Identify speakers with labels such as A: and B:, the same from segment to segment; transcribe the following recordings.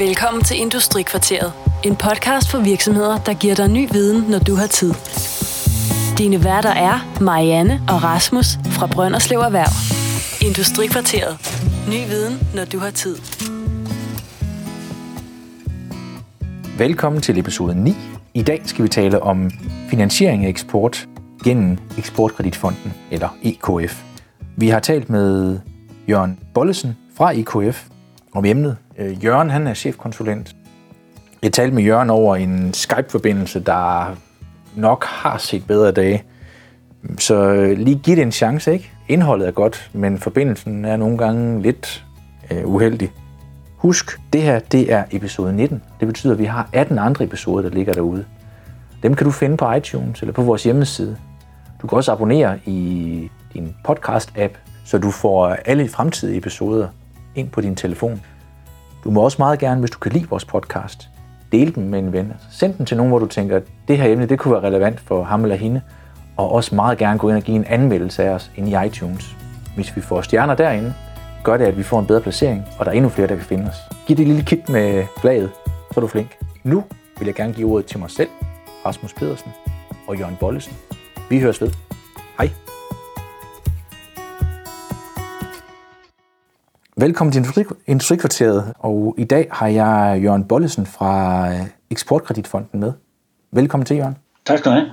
A: Velkommen til Industrikvarteret. En podcast for virksomheder, der giver dig ny viden, når du har tid. Dine værter er Marianne og Rasmus fra Brønderslev Erhverv. Industrikvarteret. Ny viden, når du har tid.
B: Velkommen til episode 9. I dag skal vi tale om finansiering af eksport gennem Eksportkreditfonden, eller EKF. Vi har talt med Jørgen Bollesen fra EKF om emnet. Øh, Jørgen han er chefkonsulent. Jeg talte med Jørgen over en Skype-forbindelse, der nok har set bedre dage. Så øh, lige giv det en chance, ikke? Indholdet er godt, men forbindelsen er nogle gange lidt øh, uheldig. Husk, det her det er episode 19. Det betyder, at vi har 18 andre episoder, der ligger derude. Dem kan du finde på iTunes eller på vores hjemmeside. Du kan også abonnere i din podcast-app, så du får alle fremtidige episoder ind på din telefon. Du må også meget gerne, hvis du kan lide vores podcast, dele den med en ven. Send den til nogen, hvor du tænker, at det her emne det kunne være relevant for ham eller hende. Og også meget gerne gå ind og give en anmeldelse af os inde i iTunes. Hvis vi får stjerner derinde, gør det, at vi får en bedre placering, og der er endnu flere, der kan finde os. Giv det lille kit med flaget, så er du flink. Nu vil jeg gerne give ordet til mig selv, Rasmus Pedersen og Jørgen Bollesen. Vi høres ved. Hej. Velkommen til Industri, Industrikvarteret, og i dag har jeg Jørgen Bollesen fra øh, Eksportkreditfonden med. Velkommen til, Jørgen.
C: Tak skal du have.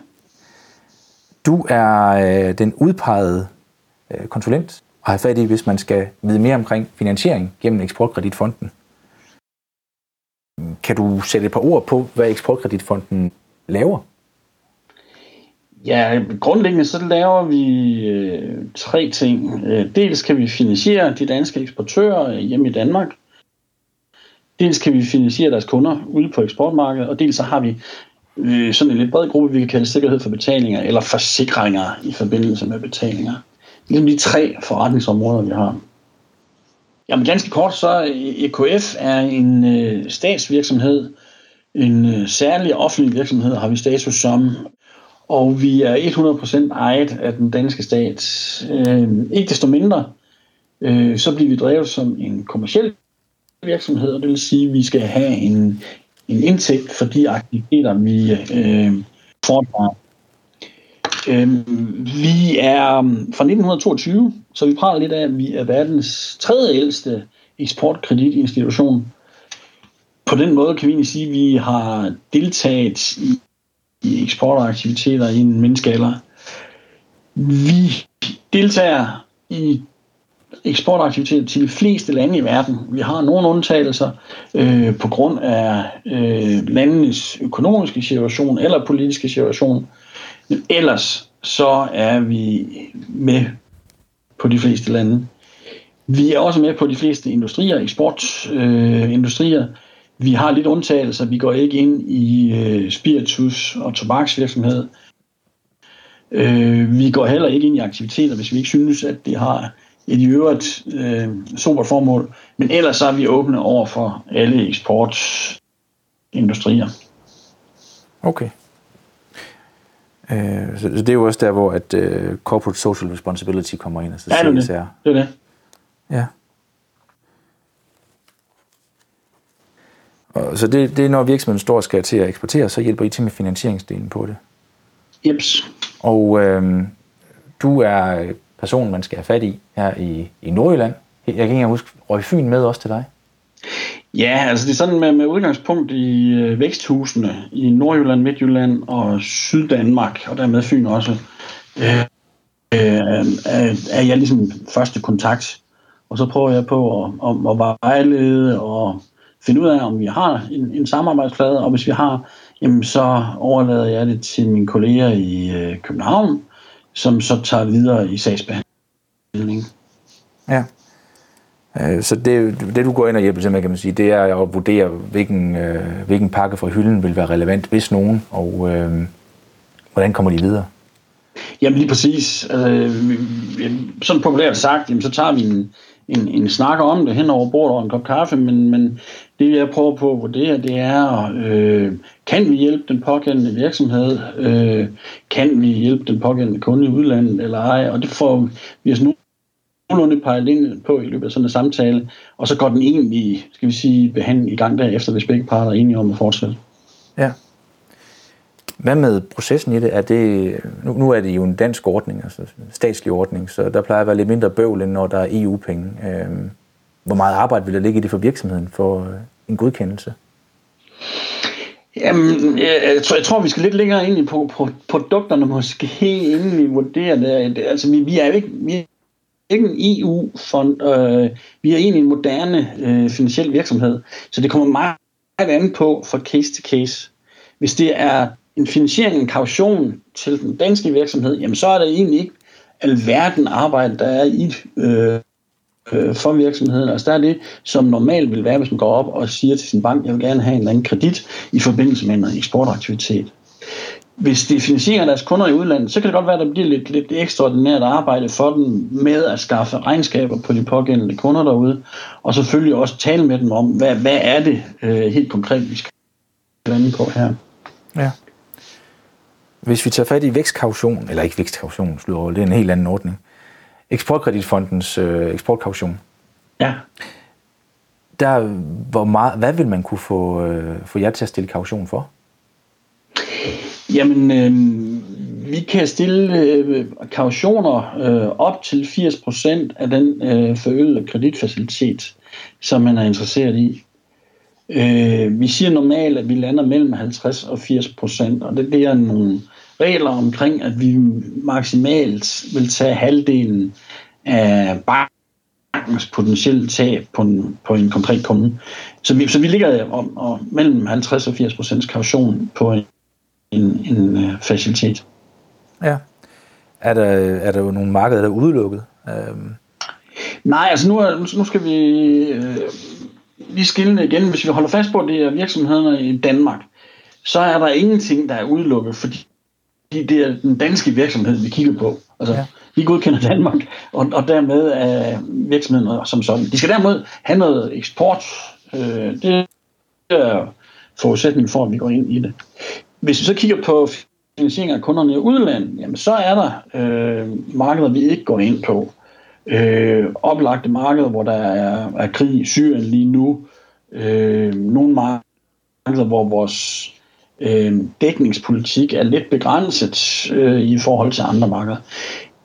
B: Du er øh, den udpegede øh, konsulent og har fat i, hvis man skal vide mere omkring finansiering gennem Eksportkreditfonden. Kan du sætte et par ord på, hvad Eksportkreditfonden laver?
C: Ja, grundlæggende så laver vi øh, tre ting. Øh, dels kan vi finansiere de danske eksportører øh, hjemme i Danmark. Dels kan vi finansiere deres kunder ude på eksportmarkedet, og dels så har vi øh, sådan en lidt bred gruppe, vi kan kalde sikkerhed for betalinger, eller forsikringer i forbindelse med betalinger. Ligesom de tre forretningsområder, vi har. Jamen ganske kort, så øh, EKF er en øh, statsvirksomhed, en øh, særlig offentlig virksomhed har vi status som, og vi er 100% ejet af den danske stat. Øh, ikke desto mindre, øh, så bliver vi drevet som en kommersiel virksomhed, og det vil sige, at vi skal have en, en indtægt for de aktiviteter, vi øh, foretager. Øh, vi er fra 1922, så vi praler lidt af, at vi er verdens tredje ældste eksportkreditinstitution. På den måde kan vi egentlig sige, at vi har deltaget i i eksportaktiviteter i en menneskealder. Vi deltager i eksportaktiviteter til de fleste lande i verden. Vi har nogle undtagelser øh, på grund af øh, landenes økonomiske situation eller politiske situation. Men ellers så er vi med på de fleste lande. Vi er også med på de fleste industrier, eksportindustrier, øh, industrier, vi har lidt undtagelser. Vi går ikke ind i øh, spiritus og tobaksvirksomhed. Øh, vi går heller ikke ind i aktiviteter, hvis vi ikke synes, at det har et i øvrigt øh, super formål. Men ellers så er vi åbne over for alle eksportindustrier.
B: Okay. Øh, så det er jo også der, hvor at uh, corporate social responsibility kommer ind. Altså
C: ja, det er det. det er det.
B: Ja. Og så det, det er, når virksomheden står og skal til at eksportere, så hjælper I til med finansieringsdelen på det.
C: Jeps.
B: Og øh, du er personen, man skal have fat i her i, i Nordjylland. Jeg kan ikke engang huske, Røg Fyn med også til dig?
C: Ja, altså det er sådan med, med udgangspunkt i øh, væksthusene i Nordjylland, Midtjylland og Syddanmark, og dermed Fyn også, øh, øh, er, er jeg ligesom første kontakt. Og så prøver jeg på at, at, at vejlede og finde ud af, om vi har en, en samarbejdsflade, og hvis vi har, jamen så overlader jeg det til mine kolleger i øh, København, som så tager videre i sagsbehandling.
B: Ja. Øh, så det, det du går ind og hjælper til med, kan man sige, det er at vurdere, hvilken, øh, hvilken pakke fra hylden vil være relevant, hvis nogen, og øh, hvordan kommer de videre?
C: Jamen lige præcis. Øh, sådan populært sagt, jamen, så tager vi en, en, en snak om det hen over bordet og en kop kaffe, men, men det jeg prøver på at vurdere, det er, øh, kan vi hjælpe den pågældende virksomhed? Øh, kan vi hjælpe den pågældende kunde i udlandet eller ej? Og det får vi os nu nogenlunde pejlet ind på i løbet af sådan en samtale, og så går den egentlig, skal vi sige, behandling i gang derefter, hvis begge parter er enige om at fortsætte.
B: Ja. Hvad med processen i det? Er det nu, nu er det jo en dansk ordning, altså statslig ordning, så der plejer at være lidt mindre bøvl, end når der er EU-penge. Øh, hvor meget arbejde vil der ligge i det for virksomheden for øh, en godkendelse?
C: Jamen, jeg, tror, jeg tror, vi skal lidt længere ind i på, på produkterne måske, inden vi vurderer det. Altså, vi, vi er jo ikke, vi er ikke en EU-fond. Øh, vi er egentlig en moderne øh, finansiel virksomhed, så det kommer meget an på fra case til case. Hvis det er en finansiering, en kaution til den danske virksomhed, jamen så er det egentlig ikke alverden arbejde, der er i øh, øh, for virksomheden. Altså der er det, som normalt vil være, hvis man går op og siger til sin bank, jeg vil gerne have en eller anden kredit i forbindelse med en eksportaktivitet. Hvis de finansierer deres kunder i udlandet, så kan det godt være, at der bliver lidt, lidt ekstraordinært arbejde for dem med at skaffe regnskaber på de pågældende kunder derude, og selvfølgelig også tale med dem om, hvad, hvad er det øh, helt konkret, vi skal lande på her.
B: Ja. Hvis vi tager fat i vækstkaution, eller ikke vækstkaution, det er en helt anden ordning, Eksportkreditfondens øh, eksportkaution.
C: Ja.
B: Der, hvor meget, hvad vil man kunne få, øh, få jer til at stille kaution for?
C: Jamen, øh, vi kan stille øh, kautioner øh, op til 80% af den øh, forøgede kreditfacilitet, som man er interesseret i. Øh, vi siger normalt, at vi lander mellem 50 og 80 procent, og det, det er nogle regler omkring, at vi maksimalt vil tage halvdelen af bankens potentielle tab på en, på en konkret kunde. Så vi, så vi ligger om, om, mellem 50 og 80 procents kaution på en, en, en uh, facilitet.
B: Ja. Er der, er der jo nogle markeder, der er udelukket? Um...
C: Nej, altså nu, nu skal vi øh, lige skille igen. Hvis vi holder fast på, at det er virksomhederne i Danmark, så er der ingenting, der er udelukket, fordi det er den danske virksomhed, vi kigger på. Altså, ja. Vi godkender Danmark, og, og dermed er virksomheden som sådan. De skal derimod have noget eksport. Øh, det er forudsætningen for, at vi går ind i det. Hvis vi så kigger på finansiering af kunderne i udlandet, jamen så er der øh, markeder, vi ikke går ind på. Øh, oplagte markeder, hvor der er, er krig i Syrien lige nu. Øh, nogle markeder, hvor vores øh, dækningspolitik er lidt begrænset øh, i forhold til andre markeder.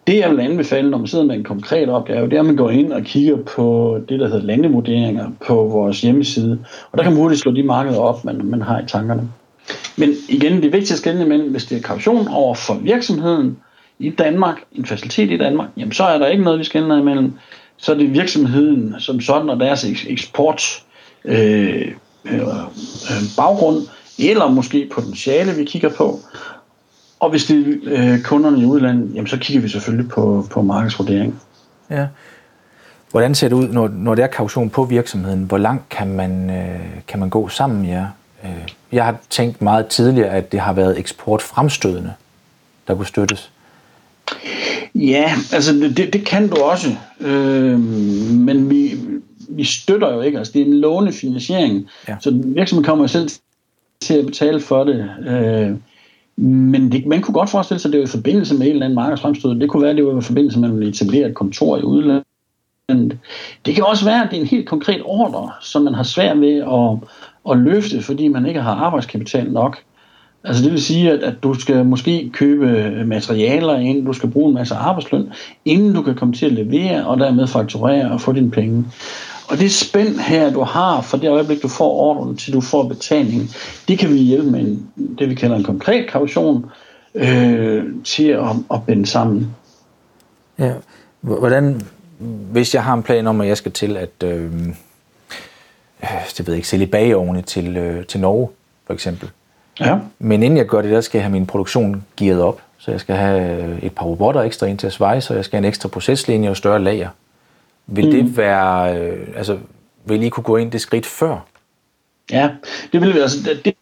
C: Det jeg vil anbefale, når man sidder med en konkret opgave, det er, at man går ind og kigger på det, der hedder landevurderinger på vores hjemmeside. Og der kan man hurtigt slå de markeder op, man, man har i tankerne. Men igen, det er vigtigt at imellem, hvis det er kaution over for virksomheden i Danmark, en facilitet i Danmark, jamen så er der ikke noget, vi skal skænder imellem. Så er det virksomheden som sådan og deres eksport øh, øh, øh, baggrund, eller måske potentiale, vi kigger på. Og hvis det er øh, kunderne i udlandet, jamen, så kigger vi selvfølgelig på, på markedsvurdering.
B: Ja. Hvordan ser det ud, når, når det er kaution på virksomheden? Hvor langt kan man, øh, kan man gå sammen med jer? Øh, jeg har tænkt meget tidligere, at det har været eksportfremstødende, der kunne støttes.
C: Ja, altså det, det kan du også. Øh, men vi, vi støtter jo ikke. Altså det er en lånefinansiering. Ja. Så virksomheden kommer selv til at betale for det. Øh, men det, man kunne godt forestille sig, at det var i forbindelse med en eller anden markedsfremstød. Det kunne være, at det var i forbindelse med, at man etablerer et kontor i udlandet. Det kan også være, at det er en helt konkret ordre, som man har svært ved at, at løfte, fordi man ikke har arbejdskapital nok. Altså det vil sige, at, at du skal måske købe øh, materialer ind, du skal bruge en masse arbejdsløn, inden du kan komme til at levere og dermed fakturere og få dine penge. Og det spænd her, du har fra det øjeblik, du får ordren, til du får betalingen, det kan vi hjælpe med en, det, vi kalder en konkret kaution, øh, til at, at binde sammen.
B: Ja, hvordan, hvis jeg har en plan om, at jeg skal til at, øh, øh det ved jeg ikke, sælge bageovne til, øh, til Norge, for eksempel.
C: Ja.
B: Men inden jeg gør det, der skal jeg have min produktion gearet op. Så jeg skal have et par robotter ekstra ind til at svejse, og jeg skal have en ekstra proceslinje og større lager. Vil mm. det være, øh, altså, vil I kunne gå ind det skridt før?
C: Ja, det vil altså, det, det,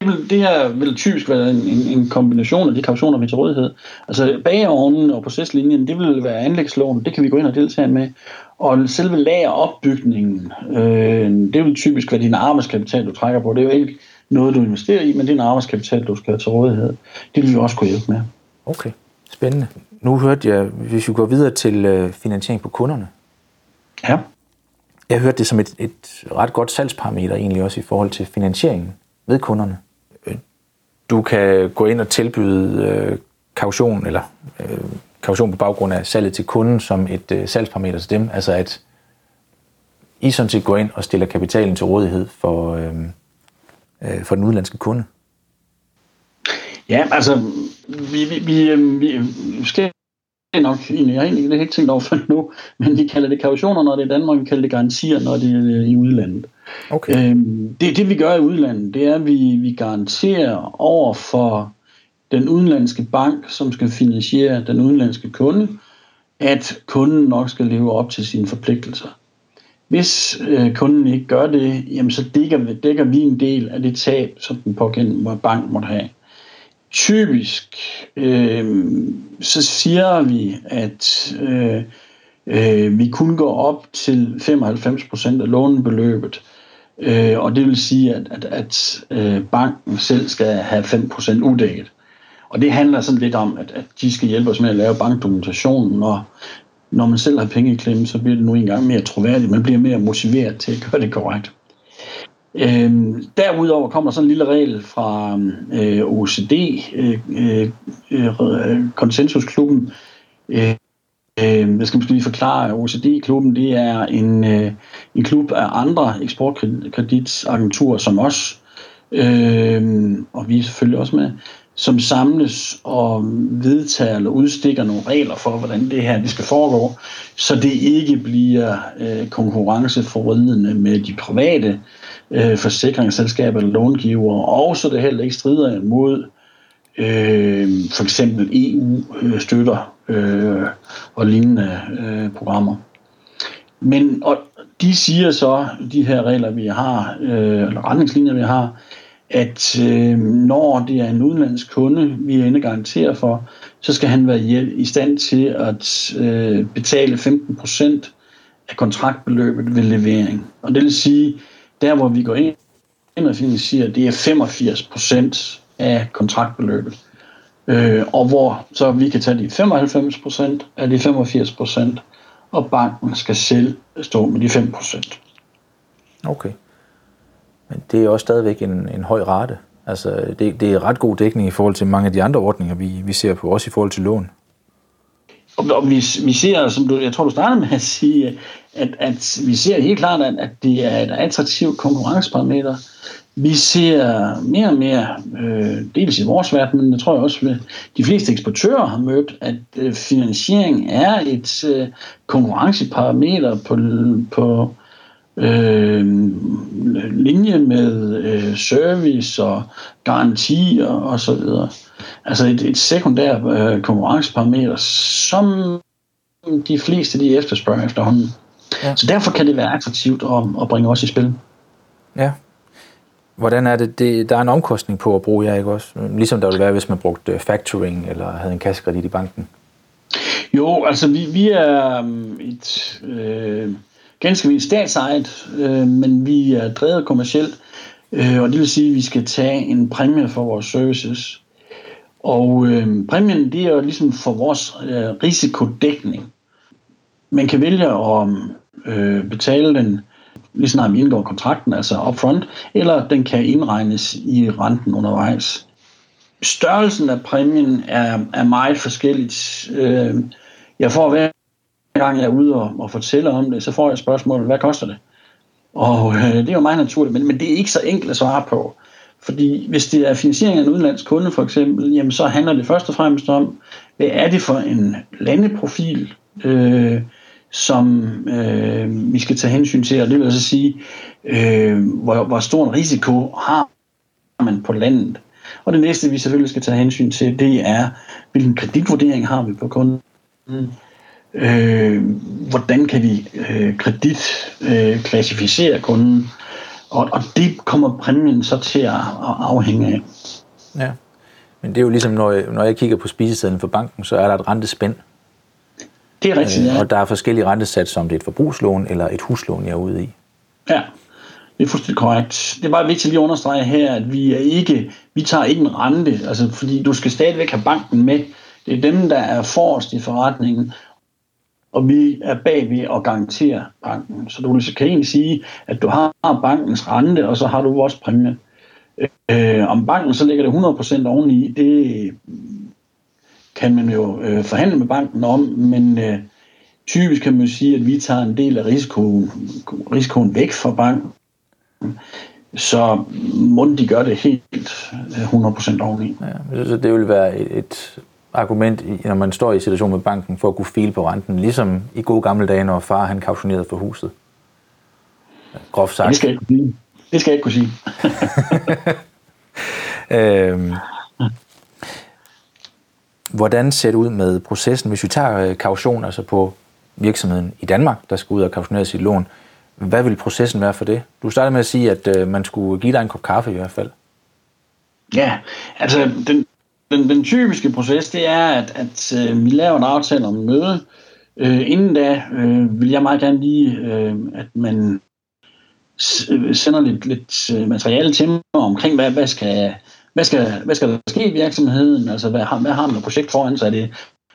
C: vil, det her vil typisk være en, en, en kombination af de kautioner, vi til rådighed. Altså bageovnen og proceslinjen, det vil være anlægsloven, det kan vi gå ind og deltage med. Og selve lageropbygningen, øh, det vil typisk være din arbejdskapital, du trækker på. Det er jo ikke noget, du investerer i, men det er en arbejdskapital, du skal have til rådighed. Det vil vi også kunne hjælpe med.
B: Okay. Spændende. Nu hørte jeg, hvis vi går videre til øh, finansiering på kunderne.
C: Ja.
B: Jeg hørte det som et, et ret godt salgsparameter egentlig også i forhold til finansieringen ved kunderne. Øh, du kan gå ind og tilbyde øh, kaution eller øh, kaution på baggrund af salget til kunden som et øh, salgsparameter til dem. Altså at I sådan set går ind og stiller kapitalen til rådighed for, øh, øh, for den udenlandske kunde.
C: Ja, altså, vi, vi, vi, øh, vi skal nok egentlig, jeg har egentlig ikke tænkt over for nu, men vi kalder det kautioner, når det er Danmark, vi kalder det garantier, når det er i udlandet.
B: Okay.
C: Øhm, det, det vi gør i udlandet, det er, at vi, vi garanterer over for den udenlandske bank, som skal finansiere den udenlandske kunde, at kunden nok skal leve op til sine forpligtelser. Hvis øh, kunden ikke gør det, jamen så dækker vi, dækker vi en del af det tab, som den pågældende bank måtte have. Typisk øh, så siger vi, at øh, øh, vi kun går op til 95% af lånebeløbet, øh, og det vil sige, at, at, at øh, banken selv skal have 5% uddækket. Og det handler sådan lidt om, at, at de skal hjælpe os med at lave bankdokumentationen, og når man selv har penge i klemme, så bliver det nu engang mere troværdigt. Man bliver mere motiveret til at gøre det korrekt. Øhm, derudover kommer sådan en lille regel fra øh, OECD, øh, øh, øh, konsensusklubben. Øh, øh, jeg skal måske lige forklare, at OECD-klubben det er en, øh, en klub af andre eksportkreditagenturer som os, øh, og vi er selvfølgelig også med, som samles og vedtager eller udstikker nogle regler for, hvordan det her det skal foregå, så det ikke bliver øh, konkurrenceforvridende med de private øh, forsikringsselskaber eller långiver, og så det heller ikke strider imod øh, for eksempel EU-støtter øh, og lignende øh, programmer. Men og de siger så, de her regler, vi har, øh, eller retningslinjer, vi har, at øh, når det er en udenlandsk kunde, vi er inde garanterer for, så skal han være i stand til at øh, betale 15% af kontraktbeløbet ved levering. Og det vil sige, der hvor vi går ind og finansierer, det er 85% af kontraktbeløbet. Øh, og hvor så vi kan tage de 95% af de 85%, og banken skal selv stå med de 5%.
B: Okay. Men det er også stadigvæk en, en høj rate. Altså, det, det er ret god dækning i forhold til mange af de andre ordninger, vi, vi ser på, også i forhold til lån.
C: Og, og vi, vi ser, som du, jeg tror, du startede med at sige, at, at vi ser helt klart, at, at det er et attraktivt konkurrenceparameter. Vi ser mere og mere, øh, dels i vores verden, men jeg tror også, at de fleste eksportører har mødt, at øh, finansiering er et øh, konkurrenceparameter på, på øh, linje med øh, service og garantier og så videre. Altså et, et sekundært øh, konkurrenceparameter, som de fleste de efterspørger efterhånden. Ja. Så derfor kan det være attraktivt at, at bringe os i spil.
B: Ja. Hvordan er det? det? Der er en omkostning på at bruge jer, ikke også? Ligesom der ville være, hvis man brugte factoring eller havde en kassekredit i banken.
C: Jo, altså vi, vi er um, et øh, ganske vist statsejet, øh, men vi er drevet kommercielt, øh, og det vil sige, at vi skal tage en præmie for vores services. Og øh, præmien, det er jo ligesom for vores øh, risikodækning. Man kan vælge at øh, betale den lige snart vi indgår kontrakten, altså upfront, eller den kan indregnes i renten undervejs. Størrelsen af præmien er, er meget forskelligt. Øh, jeg får hver gang jeg er ude og, og fortæller om det, så får jeg spørgsmålet, hvad koster det? Og øh, det er jo meget naturligt, men, men det er ikke så enkelt at svare på. Fordi hvis det er finansiering af en udenlandsk kunde for eksempel, jamen så handler det først og fremmest om, hvad er det for en landeprofil, øh, som øh, vi skal tage hensyn til, og det vil altså sige, øh, hvor, hvor stor en risiko har man på landet. Og det næste, vi selvfølgelig skal tage hensyn til, det er, hvilken kreditvurdering har vi på kunden. Mm. Øh, hvordan kan vi øh, kredit øh, klassificere kunden? Og, og det kommer præmien så til at, at afhænge af.
B: Ja, men det er jo ligesom, når jeg, når jeg kigger på spisesedlen for banken, så er der et rentespænd.
C: Det er rigtigt, ja.
B: Og der er forskellige rentesatser, om det er et forbrugslån eller et huslån, jeg er ude i.
C: Ja, det er fuldstændig korrekt. Det er bare vigtigt lige at understrege her, at vi er ikke, vi tager ikke en rente, altså fordi du skal stadigvæk have banken med Det er dem, der er forrest i forretningen, og vi er bagved at garantere banken. Så du kan egentlig sige, at du har bankens rente, og så har du vores præmie. Øh, om banken så ligger det 100% oveni, det kan man jo øh, forhandle med banken om, men øh, typisk kan man jo sige, at vi tager en del af risikoen, risikoen væk fra banken. Så må de gør det helt øh, 100% oveni.
B: Ja, så det vil være et, argument, når man står i situation med banken, for at kunne file på renten, ligesom i gode gamle dage, når far han kautionerede for huset. Groft sagt.
C: Det skal jeg ikke sige. Det skal jeg ikke kunne sige. øhm,
B: hvordan ser det ud med processen, hvis vi tager øh, kaution altså på virksomheden i Danmark, der skal ud og kautionere sit lån? Hvad vil processen være for det? Du startede med at sige, at øh, man skulle give dig en kop kaffe i hvert fald.
C: Ja, altså den, den, den typiske proces, det er, at, at øh, vi laver en aftale om møde. Øh, inden da øh, vil jeg meget gerne lige, øh, at man øh, sender lidt, lidt øh, materiale til mig omkring, hvad, hvad, skal, hvad, skal, hvad skal der ske i virksomheden? Altså, hvad, hvad har man et projekt foran sig? Er det,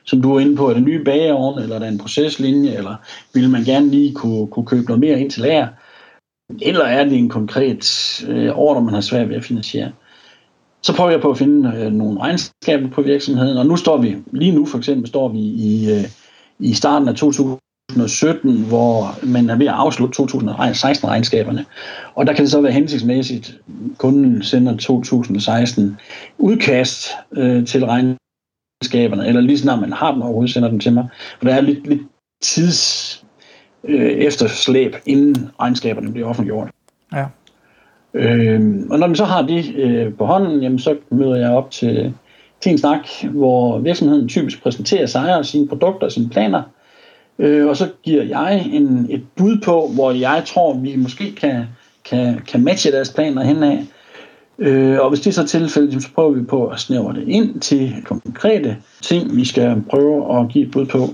C: som du er inde på, er det nye bageovn, eller er der en proceslinje, eller vil man gerne lige kunne, kunne købe noget mere ind til lager? Eller er det en konkret øh, ordre, man har svært ved at finansiere? Så prøver jeg på at finde øh, nogle regnskaber på virksomheden, og nu står vi, lige nu for eksempel, står vi i, øh, i starten af 2017, hvor man er ved at afslutte 2016 regnskaberne. Og der kan det så være hensigtsmæssigt, kunden sender 2016 udkast øh, til regnskaberne, eller lige snart man har dem overhovedet, sender dem til mig. For der er lidt, lidt tids øh, efterslæb, inden regnskaberne bliver offentliggjort. Ja. Øh, og når vi så har det øh, på hånden, jamen, så møder jeg op til, til en snak, hvor virksomheden typisk præsenterer sig og sine produkter og sine planer. Øh, og så giver jeg en, et bud på, hvor jeg tror, vi måske kan, kan, kan matche deres planer henad. Øh, og hvis det er så tilfældet, så prøver vi på at snævre det ind til konkrete ting, vi skal prøve at give et bud på.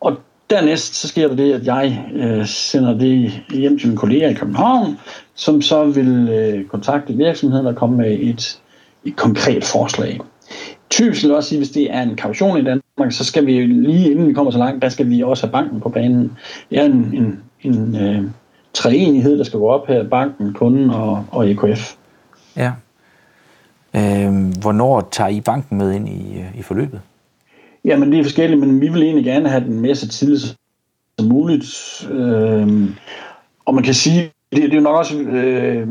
C: Og Dernæst så sker der det, at jeg øh, sender det hjem til min kollega i København, som så vil øh, kontakte virksomheden og komme med et, et konkret forslag. Typisk vil jeg også sige, hvis det er en kaution i Danmark, så skal vi lige inden vi kommer så langt, der skal vi også have banken på banen. Det er en, en, en øh, treenighed, der skal gå op her, banken, kunden og, og EKF.
B: Ja. Øh, hvornår tager I banken med ind i, øh, i forløbet?
C: Jamen, det er forskelligt, men vi vil egentlig gerne have den med så tidligt som muligt. Øh, og man kan sige, det, det er jo nok også øh,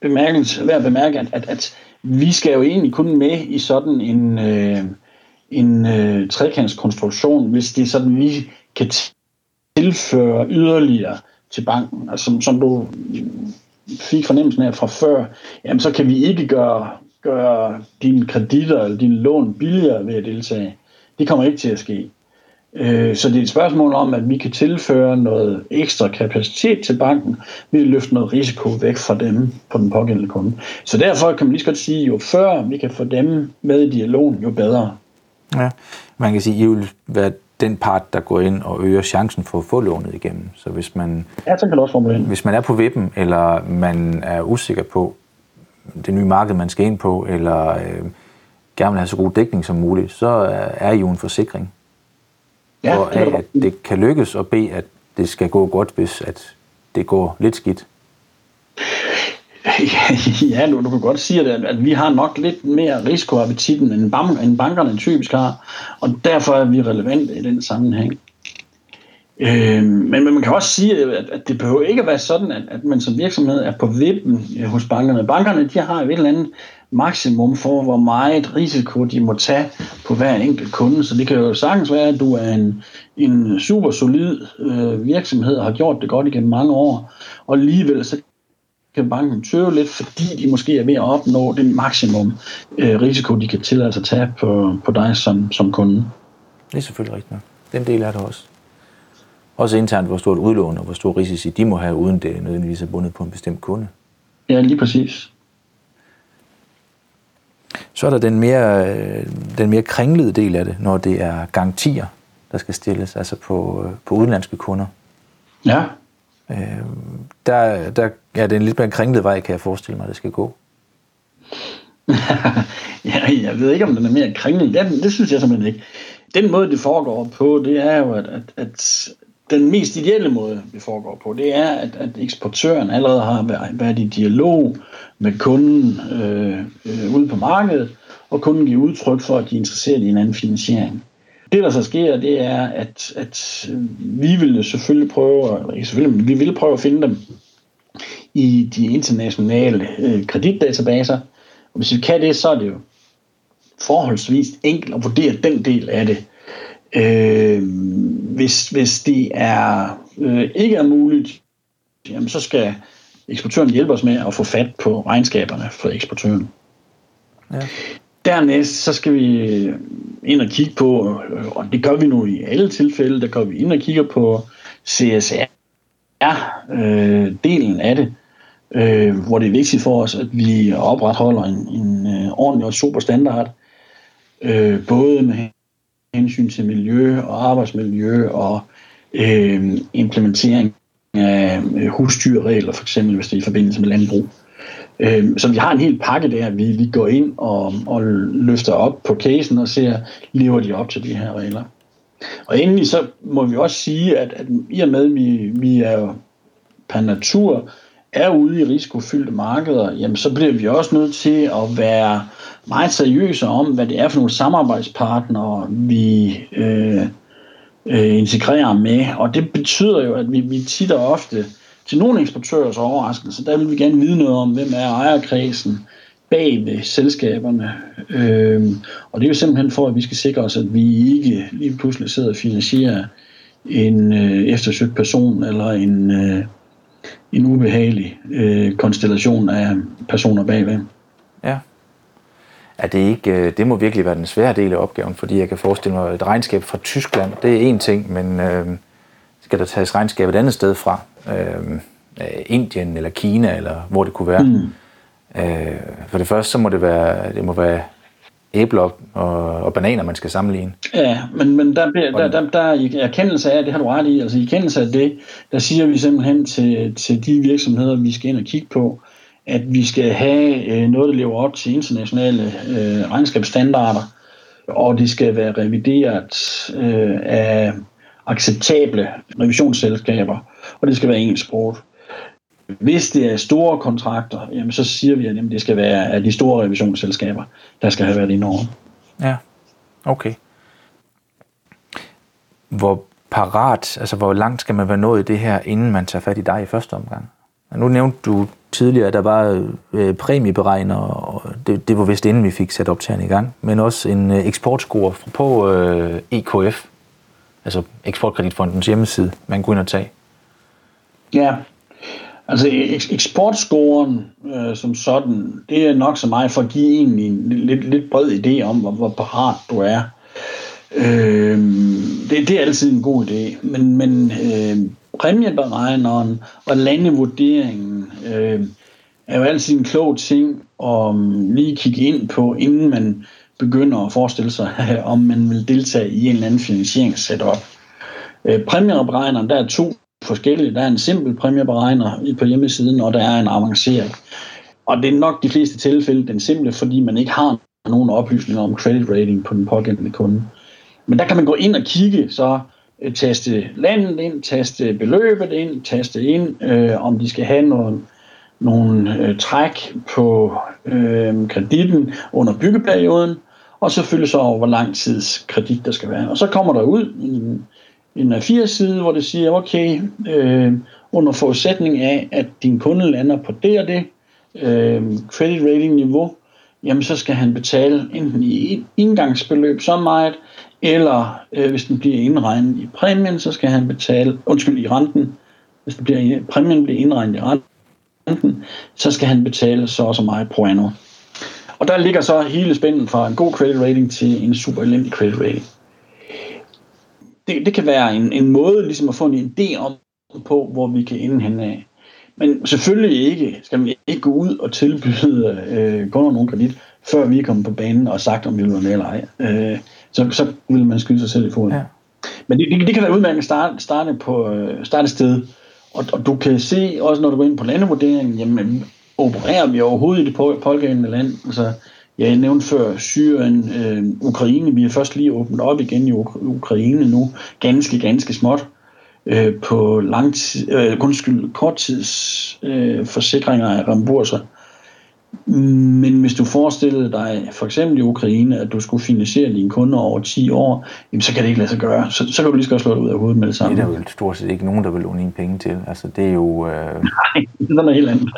C: bemærkens, værd at bemærke, at, at, at vi skal jo egentlig kun med i sådan en, øh, en øh, trekantskonstruktion, hvis det er sådan, vi kan tilføre yderligere til banken. Altså, som, som du fik fornemmelsen af fra før, jamen så kan vi ikke gøre, gøre dine kreditter eller dine lån billigere ved at deltage. Det kommer ikke til at ske. Øh, så det er et spørgsmål om, at vi kan tilføre noget ekstra kapacitet til banken ved at løfte noget risiko væk fra dem på den pågældende kunde. Så derfor kan man lige så godt sige, jo før vi kan få dem med i dialogen, jo bedre.
B: Ja, man kan sige, at I vil være den part, der går ind og øger chancen for at få lånet igennem. Så hvis man,
C: ja, så kan det også formulere.
B: Hvis man er på vippen, eller man er usikker på det nye marked, man skal ind på, eller øh, gerne vil have så god dækning som muligt, så er I jo en forsikring. Ja, og det, at det kan lykkes og bede, at det skal gå godt, hvis at det går lidt skidt.
C: Ja, du, du kan godt sige, at, at vi har nok lidt mere risikoappetitten, end, bank, end bankerne typisk har, og derfor er vi relevante i den sammenhæng. Øh, men, men man kan også sige, at, at det behøver ikke at være sådan, at, at man som virksomhed er på vippen øh, hos bankerne. Bankerne de har et eller andet maksimum for, hvor meget risiko de må tage på hver enkelt kunde. Så det kan jo sagtens være, at du er en, en super solid øh, virksomhed og har gjort det godt igennem mange år, og alligevel så kan banken tøve lidt, fordi de måske er ved at opnå det maksimum øh, risiko, de kan tillade sig at tage på, på dig som, som kunde.
B: Det er selvfølgelig rigtigt nok. Den del er der også. Også internt, hvor stort udlån og hvor stor risici de må have, uden det nødvendigvis er bundet på en bestemt kunde.
C: Ja, lige præcis.
B: Så er der den mere, den mere kringlede del af det, når det er garantier, der skal stilles, altså på, på udenlandske kunder.
C: Ja.
B: Øh, der, der er det en lidt mere kringlet vej, kan jeg forestille mig, det skal gå.
C: ja, jeg ved ikke, om den er mere kringlet. Det, det synes jeg simpelthen ikke. Den måde, det foregår på, det er jo, at, at, at den mest ideelle måde, det foregår på, det er, at, at eksportøren allerede har været i dialog med kunden øh, øh, ude på markedet, og kunden giver udtryk for, at de er interesseret i en anden finansiering. Det, der så sker, det er, at, at vi vil selvfølgelig prøve, eller ikke selvfølgelig, men vi vil prøve at finde dem i de internationale øh, kreditdatabaser. Og hvis vi kan det, så er det jo forholdsvis enkelt at vurdere den del af det. Øh, hvis, hvis det er øh, ikke er muligt, jamen så skal eksportøren hjælpe os med at få fat på regnskaberne for eksportøren. Ja. Dernæst så skal vi ind og kigge på, og det gør vi nu i alle tilfælde, der går vi ind og kigger på CSR-delen øh, af det, øh, hvor det er vigtigt for os, at vi opretholder en, en øh, ordentlig og super standard, øh, både med hensyn til miljø og arbejdsmiljø og øh, implementering af øh, husdyrregler, for eksempel hvis det er i forbindelse med landbrug. Øh, så vi har en hel pakke der, vi, lige går ind og, og løfter op på casen og ser, lever de op til de her regler. Og endelig så må vi også sige, at, at i og med, at vi, vi er per natur er ude i risikofyldte markeder, jamen så bliver vi også nødt til at være meget seriøse om, hvad det er for nogle samarbejdspartnere, vi øh, øh, integrerer med. Og det betyder jo, at vi, vi tit og ofte, til nogle eksportørers overraskelse, der vil vi gerne vide noget om, hvem er ejerkredsen bag ved selskaberne. Øh, og det er jo simpelthen for, at vi skal sikre os, at vi ikke lige pludselig sidder og finansierer en øh, eftersøgt person eller en, øh, en ubehagelig øh, konstellation af personer bagved.
B: Ja at det ikke, øh, det må virkelig være den svære del af opgaven, fordi jeg kan forestille mig, at et regnskab fra Tyskland, det er en ting, men øh, skal der tages regnskab et andet sted fra, øh, Indien eller Kina, eller hvor det kunne være. Mm. Øh, for det første, så må det være, det må være æbler og, og bananer, man skal sammenligne.
C: Ja, men, men der, der, der, der, i erkendelse af, det har du ret i, altså i erkendelse af det, der siger vi simpelthen til, til de virksomheder, vi skal ind og kigge på, at vi skal have øh, noget, der lever op til internationale øh, regnskabsstandarder, og det skal være revideret øh, af acceptable revisionsselskaber, og det skal være engelsksproget. Hvis det er store kontrakter, jamen så siger vi, at jamen det skal være af de store revisionsselskaber, der skal have været i Norge.
B: Ja, okay. Hvor parat, altså hvor langt skal man være nået i det her, inden man tager fat i dig i første omgang? Nu nævnte du tidligere, at der var øh, præmieberegner, og det, det var vist inden vi fik sat optageren i gang, men også en øh, eksportscore på øh, EKF, altså Eksportkreditfondens hjemmeside, man kunne ind og tage.
C: Ja, altså eksportscoren øh, som sådan, det er nok så meget for at give egentlig en lidt, lidt bred idé om, hvor, hvor parat du er. Øh, det, det er altid en god idé, men, men øh, præmieberegneren og landevurderingen øh, er jo altid en klog ting at lige kigge ind på, inden man begynder at forestille sig, om man vil deltage i en eller anden finansieringssetup. Øh, præmieberegneren, der er to forskellige. Der er en simpel præmieberegner på hjemmesiden, og der er en avanceret. Og det er nok de fleste tilfælde den simple, fordi man ikke har nogen oplysninger om credit rating på den pågældende kunde. Men der kan man gå ind og kigge, så øh, taste landet ind, taste beløbet ind, taste ind, øh, om de skal have nogle, nogle øh, træk på øh, kreditten under byggeperioden, og selvfølgelig så over, hvor lang tids kredit der skal være. Og så kommer der ud en, en A4-side, hvor det siger, okay, øh, under forudsætning af, at din kunde lander på det og det øh, credit rating niveau, jamen så skal han betale enten i indgangsbeløb så meget, eller øh, hvis den bliver indregnet i præmien, så skal han betale, undskyld, i renten, hvis den bliver, præmien bliver indregnet i renten, så skal han betale så og så meget pro anno. Og der ligger så hele spænden fra en god credit rating til en super elendig credit rating. Det, det kan være en, en måde ligesom at få en idé om på, hvor vi kan ende hen af. Men selvfølgelig ikke, skal man ikke gå ud og tilbyde øh, kunder nogen kredit, før vi er kommet på banen og sagt, om vi vil være med eller ej. Øh, så, så vil man skyde sig selv i foden. Ja. Men det, det, det kan være udmærket at starte, starte, på, øh, starte sted, og, og du kan se, også når du går ind på landevurderingen, jamen opererer vi overhovedet i det pågældende land? Altså, jeg nævnte før Syrien, øh, Ukraine. Vi har først lige åbnet op igen i Ukraine nu, ganske, ganske småt øh, på lang tid, øh, undskyld, korttids øh, forsikringer af remburser. Men hvis du forestillede dig, for eksempel i Ukraine, at du skulle finansiere dine kunder over 10 år, jamen, så kan det ikke lade sig gøre. Så, så kan du lige så godt slå det ud af hovedet med det samme.
B: Det er der jo stort set ikke nogen, der vil låne en penge til. Altså, det er jo... Øh...
C: Nej, det er noget helt andet.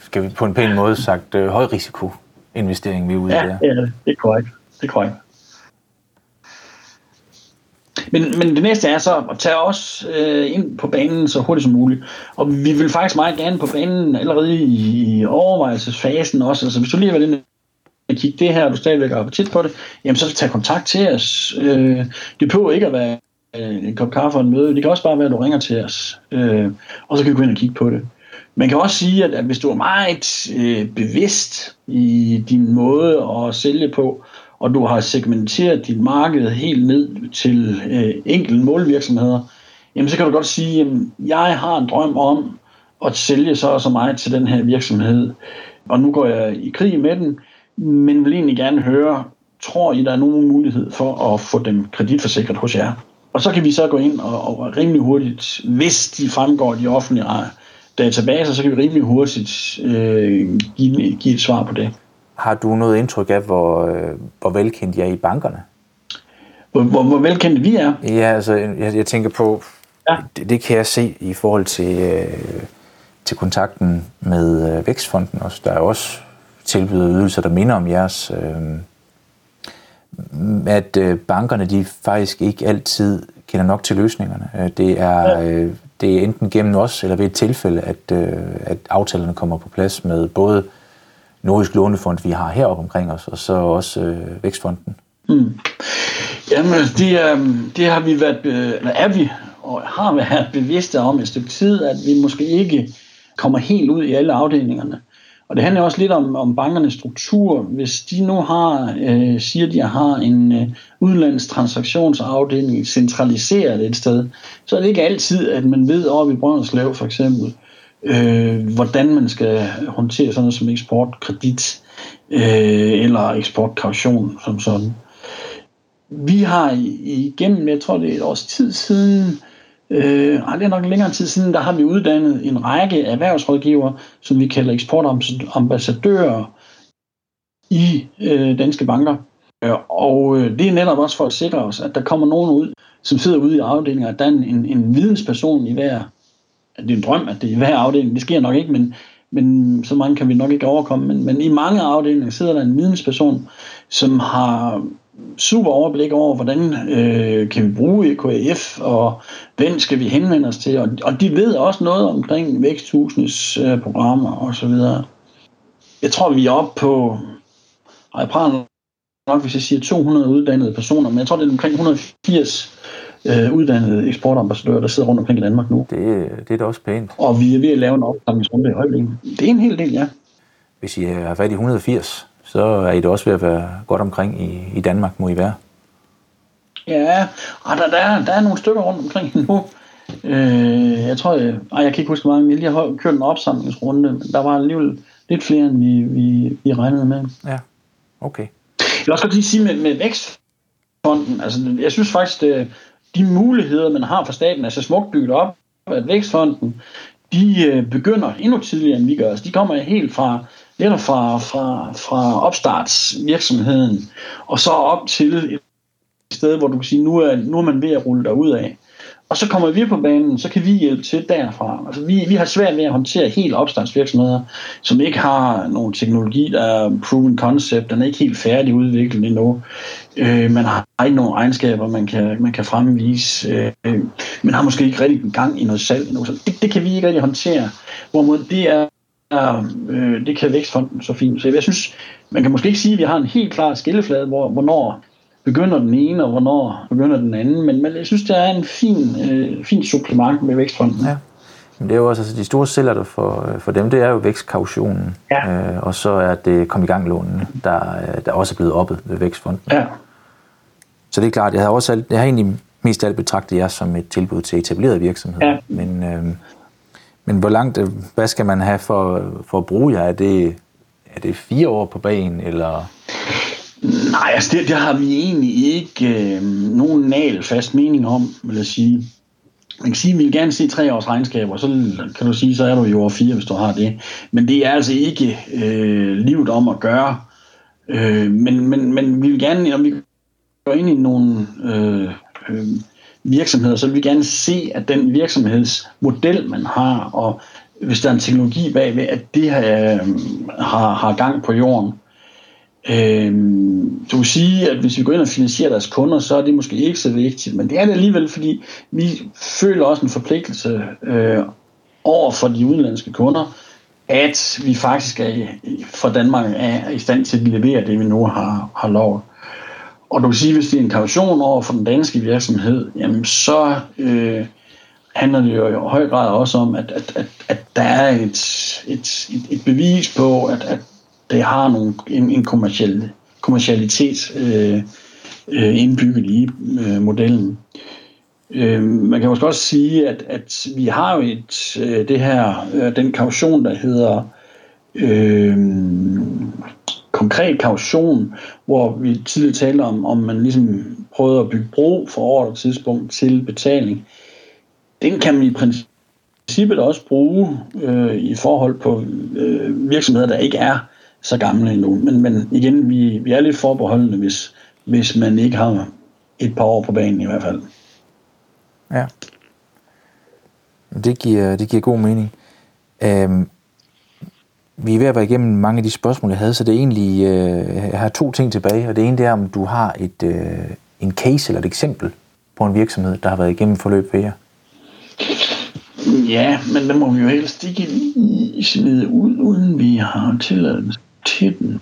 B: Skal vi på en pæn måde sagt øh, høj risiko investering, vi er ude
C: ja,
B: i der.
C: Ja, det er korrekt. Det er korrekt. Men, men det næste er så at tage os øh, ind på banen så hurtigt som muligt. Og vi vil faktisk meget gerne på banen allerede i overvejelsesfasen også. Altså hvis du lige har været inde og kigge det her, og du stadigvæk har appetit på det, jamen så tag kontakt til os. Øh, det behøver ikke at være øh, en kop kaffe og en møde. Det kan også bare være, at du ringer til os. Øh, og så kan vi gå ind og kigge på det. Man kan også sige, at, at hvis du er meget øh, bevidst i din måde at sælge på, og du har segmenteret dit marked helt ned til øh, enkelte målvirksomheder, jamen så kan du godt sige, at jeg har en drøm om at sælge så og så meget til den her virksomhed, og nu går jeg i krig med den, men vil egentlig gerne høre, tror I, der er nogen mulighed for at få dem kreditforsikret hos jer? Og så kan vi så gå ind og, og rimelig hurtigt, hvis de fremgår de offentlige databaser, så kan vi rimelig hurtigt øh, give, give et svar på det.
B: Har du noget indtryk af, hvor, øh, hvor velkendt jeg er i bankerne?
C: Hvor, hvor, hvor velkendt vi er?
B: Ja, altså, jeg, jeg tænker på, ja. det, det kan jeg se i forhold til, øh, til kontakten med øh, Vækstfonden også. Der er også tilbyder ydelser, der minder om jeres. Øh, at øh, bankerne de faktisk ikke altid kender nok til løsningerne. Øh, det er, øh, det er enten gennem os eller ved et tilfælde, at, øh, at aftalerne kommer på plads med både Nordisk Lånefond, vi har heroppe omkring os, og så også øh, Vækstfonden. Mm.
C: Jamen, det, øh, det har vi været, øh, eller er vi, og har været bevidste om et stykke tid, at vi måske ikke kommer helt ud i alle afdelingerne. Og det handler også lidt om, om bankernes struktur. Hvis de nu har, øh, siger de har en øh, udlandstransaktionsafdeling centraliseret et sted, så er det ikke altid, at man ved oppe i Brønderslev for eksempel, øh, hvordan man skal håndtere sådan noget som eksportkredit øh, eller eksportkaution som sådan. Vi har igennem, jeg tror det er et års tid siden, øh, det er nok en længere tid siden, der har vi uddannet en række erhvervsrådgivere, som vi kalder eksportambassadører i øh, danske banker. Øh, og øh, det er netop også for at sikre os, at der kommer nogen ud, som sidder ude i afdelingen, at der er en, en vidensperson i hver det er en drøm, at det er i hver afdeling. Det sker nok ikke, men, men så mange kan vi nok ikke overkomme. Men, men i mange afdelinger sidder der en vidensperson, som har super overblik over, hvordan øh, kan vi bruge EKF, og hvem skal vi henvende os til. Og, og de ved også noget omkring væksthusens øh, programmer osv. Jeg tror, vi er oppe på, og jeg prøver nok, hvis jeg siger 200 uddannede personer, men jeg tror, det er omkring 180 øh, uddannede eksportambassadører, der sidder rundt omkring i Danmark nu.
B: Det, det er da også pænt.
C: Og vi er ved at lave en opsamlingsrunde i øjeblikket. Det er en hel del, ja.
B: Hvis I har fat i 180, så er I da også ved at være godt omkring i, i Danmark, må I være.
C: Ja, og der, der, er, der er nogle stykker rundt omkring nu. Øh, jeg tror, jeg, ej, jeg kan ikke huske, hvor mange, vi lige har kørt en opsamlingsrunde, men der var alligevel lidt flere, end vi, vi, vi regnede med.
B: Ja, okay.
C: Jeg vil også godt lige sige med, med Vækstfonden, altså jeg synes faktisk, det, de muligheder, man har fra staten, er så smukt bygget op, at Vækstfonden, de øh, begynder endnu tidligere, end vi gør. Altså, de kommer helt fra, netop fra, fra, fra opstartsvirksomheden, og så op til et sted, hvor du kan sige, nu er, nu er man ved at rulle derud af. Og så kommer vi på banen, så kan vi hjælpe til derfra. Altså vi, vi har svært ved at håndtere helt opstartsvirksomheder, som ikke har nogen teknologi, der er proven concept, den er ikke helt færdig udviklet endnu. Øh, man har ikke nogen egenskaber, man kan, man kan fremvise. Øh, man har måske ikke rigtig gang i noget salg endnu. Så det, det kan vi ikke rigtig håndtere. Hvorimod det er øh, det kan Vækstfonden så fint. Så jeg synes, man kan måske ikke sige, at vi har en helt klar skilleflade, hvor, hvornår begynder den ene, og hvornår begynder den anden. Men, men jeg synes, det er en fin, øh, fin supplement med Vækstfonden.
B: Ja. Men det er jo også, altså de store sælger for, for dem, det er jo vækstkautionen. Ja. Øh, og så er det kom i gang lånene, der, der også er blevet oppet ved Vækstfonden.
C: Ja.
B: Så det er klart, jeg har også jeg har egentlig mest alt betragtet jer som et tilbud til etablerede virksomheder. Ja. Men, øh, men hvor langt, øh, hvad skal man have for, for at bruge jer? Er det, er det fire år på banen, eller
C: Nej, altså det, det har vi egentlig ikke øh, nogen nal fast mening om, vil jeg sige. Man kan sige, at vi vil gerne se tre års regnskaber, så kan du sige, så er du jo over fire, hvis du har det. Men det er altså ikke øh, livet om at gøre. Øh, men, men, men vi vil gerne, når vi går ind i nogle øh, øh, virksomheder, så vil vi gerne se, at den virksomhedsmodel, man har, og hvis der er en teknologi bagved, at det har, øh, har, har gang på jorden. Øh, du vil sige, at hvis vi går ind og finansierer deres kunder, så er det måske ikke så vigtigt, men det er det alligevel, fordi vi føler også en forpligtelse øh, over for de udenlandske kunder, at vi faktisk er for Danmark er i stand til at levere det, vi nu har, har lovet. Og du kan sige, hvis det er en kaution over for den danske virksomhed, jamen så øh, handler det jo i høj grad også om, at, at, at, at der er et, et, et, et bevis på, at, at det har nogle, en, en kommersiel, kommersialitet øh, øh, indbygget i øh, modellen. Øh, man kan måske også sige, at, at vi har jo et, øh, det her, øh, den kaution, der hedder øh, konkret kaution, hvor vi tidligere talte om, om man ligesom prøvede at bygge bro fra år tidspunkt til betaling. Den kan man i princippet også bruge øh, i forhold på øh, virksomheder, der ikke er så gamle endnu. Men, men igen, vi, vi er lidt forbeholdende, hvis, hvis man ikke har et par år på banen i hvert fald.
B: Ja. Det giver, det giver god mening. Øhm, vi er ved at være igennem mange af de spørgsmål, jeg havde, så det er egentlig, øh, jeg har to ting tilbage, og det ene det er, om du har et, øh, en case eller et eksempel på en virksomhed, der har været igennem forløb ved jer.
C: Ja, men den må vi jo helst ikke lige smide ud, uden vi har tilladelse til den.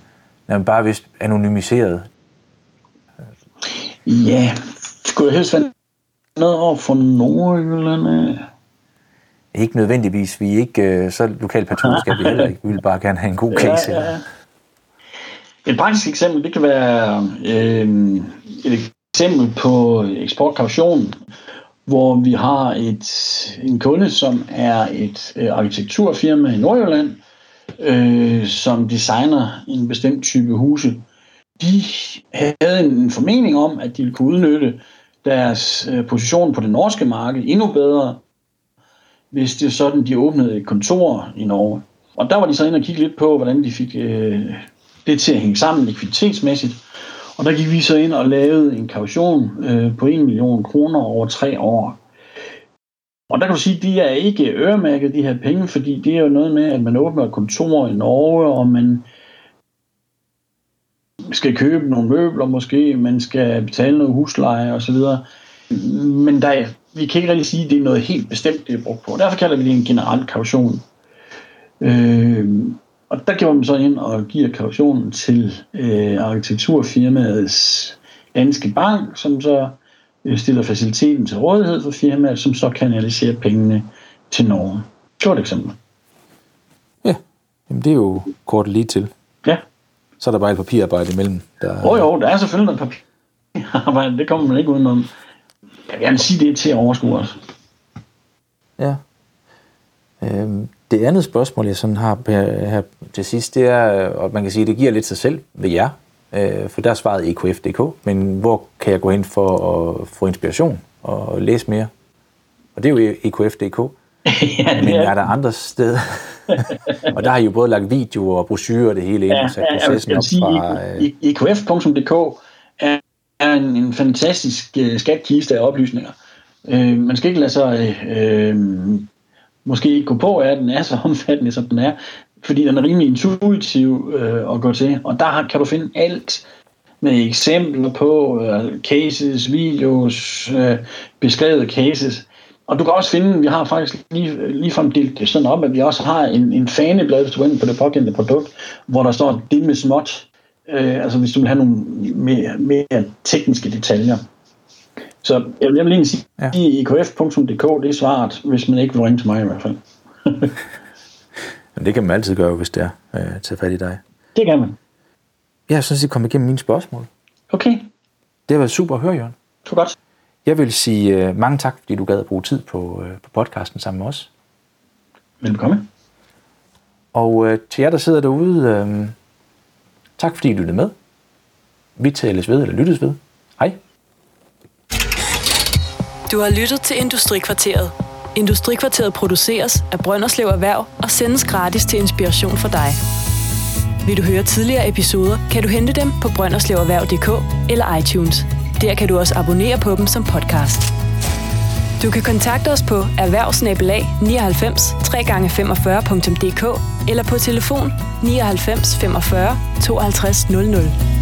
B: Jamen bare vist anonymiseret.
C: Ja, skulle jeg helst være noget over for Nordjylland?
B: Ikke nødvendigvis. Vi er ikke øh, så lokalt patrulskab vi heller ikke. Vi vil bare gerne have en god case. Ja, ja.
C: Et praktisk eksempel, det kan være øh, et eksempel på eksportkaution, hvor vi har et, en kunde, som er et øh, arkitekturfirma i Nordjylland, øh, som designer en bestemt type huse. De havde en formening om, at de ville kunne udnytte deres øh, position på det norske marked endnu bedre, hvis det er sådan, de åbnede et kontor i Norge. Og der var de så inde og kigge lidt på, hvordan de fik øh, det til at hænge sammen likviditetsmæssigt. Og der gik vi så ind og lavede en kaution øh, på 1 million kroner over tre år. Og der kan du sige, at de er ikke øremærket, de her penge, fordi det er jo noget med, at man åbner et kontor i Norge, og man skal købe nogle møbler måske, man skal betale noget husleje osv. Men der vi kan ikke rigtig sige, at det er noget helt bestemt, det er brugt på. Derfor kalder vi det en generel kaution. Øh, og der går man så ind og giver kautionen til øh, arkitekturfirmaets danske bank, som så øh, stiller faciliteten til rådighed for firmaet, som så kanaliserer pengene til Norge. Godt eksempel.
B: Ja, Jamen, det er jo kort lige til.
C: Ja.
B: Så er der bare et papirarbejde imellem.
C: Der... Oh, jo, der er selvfølgelig noget papirarbejde, det kommer man ikke udenom. Jeg vil gerne sige, det til at overskue os.
B: Ja. Øhm, det andet spørgsmål, jeg sådan har her til sidst, det er, og man kan sige, det giver lidt sig selv ved jer, øh, for der er svaret EKF.dk, men hvor kan jeg gå ind for at få inspiration og læse mere? Og det er jo EKF.dk. ja, men er der andre steder? og der har I jo både lagt videoer og brochurer og det hele ind, ja, og sat processen op fra...
C: Øh... EKF.dk er er en, en fantastisk øh, skatkiste af oplysninger. Øh, man skal ikke lade sig øh, måske ikke gå på, at den er så omfattende, som den er, fordi den er rimelig intuitiv øh, at gå til, og der kan du finde alt med eksempler på øh, cases, videos, øh, beskrevet cases. Og du kan også finde, vi har faktisk lige, ligefrem delt det sådan op, at vi også har en, en faneblad, hvis du på det pågældende produkt, hvor der står det med småt. Øh, altså hvis du vil have nogle mere, mere tekniske detaljer. Så jeg vil, jeg vil egentlig sige, ja. ikf.dk det er svaret, hvis man ikke vil ringe til mig i hvert fald.
B: Men det kan man altid gøre, hvis det er øh, tage fat i dig.
C: Det kan man.
B: Jeg sådan set kommet igennem mine spørgsmål.
C: Okay.
B: Det har været super at høre, Jørgen.
C: Det var godt.
B: Jeg vil sige uh, mange tak, fordi du gad at bruge tid på, uh, på podcasten sammen med os.
C: Velkommen.
B: Og uh, til jer, der sidder derude, uh, tak fordi I lyttede med. Vi tales ved eller lyttes ved. Hej.
A: Du har lyttet til Industrikvarteret. Industrikvarteret produceres af Brønderslev Erhverv og sendes gratis til inspiration for dig. Vil du høre tidligere episoder, kan du hente dem på brønderslevererhverv.dk eller iTunes. Der kan du også abonnere på dem som podcast. Du kan kontakte os på erhvervsnabelag 99 3x45.dk eller på telefon 99 45 52 00.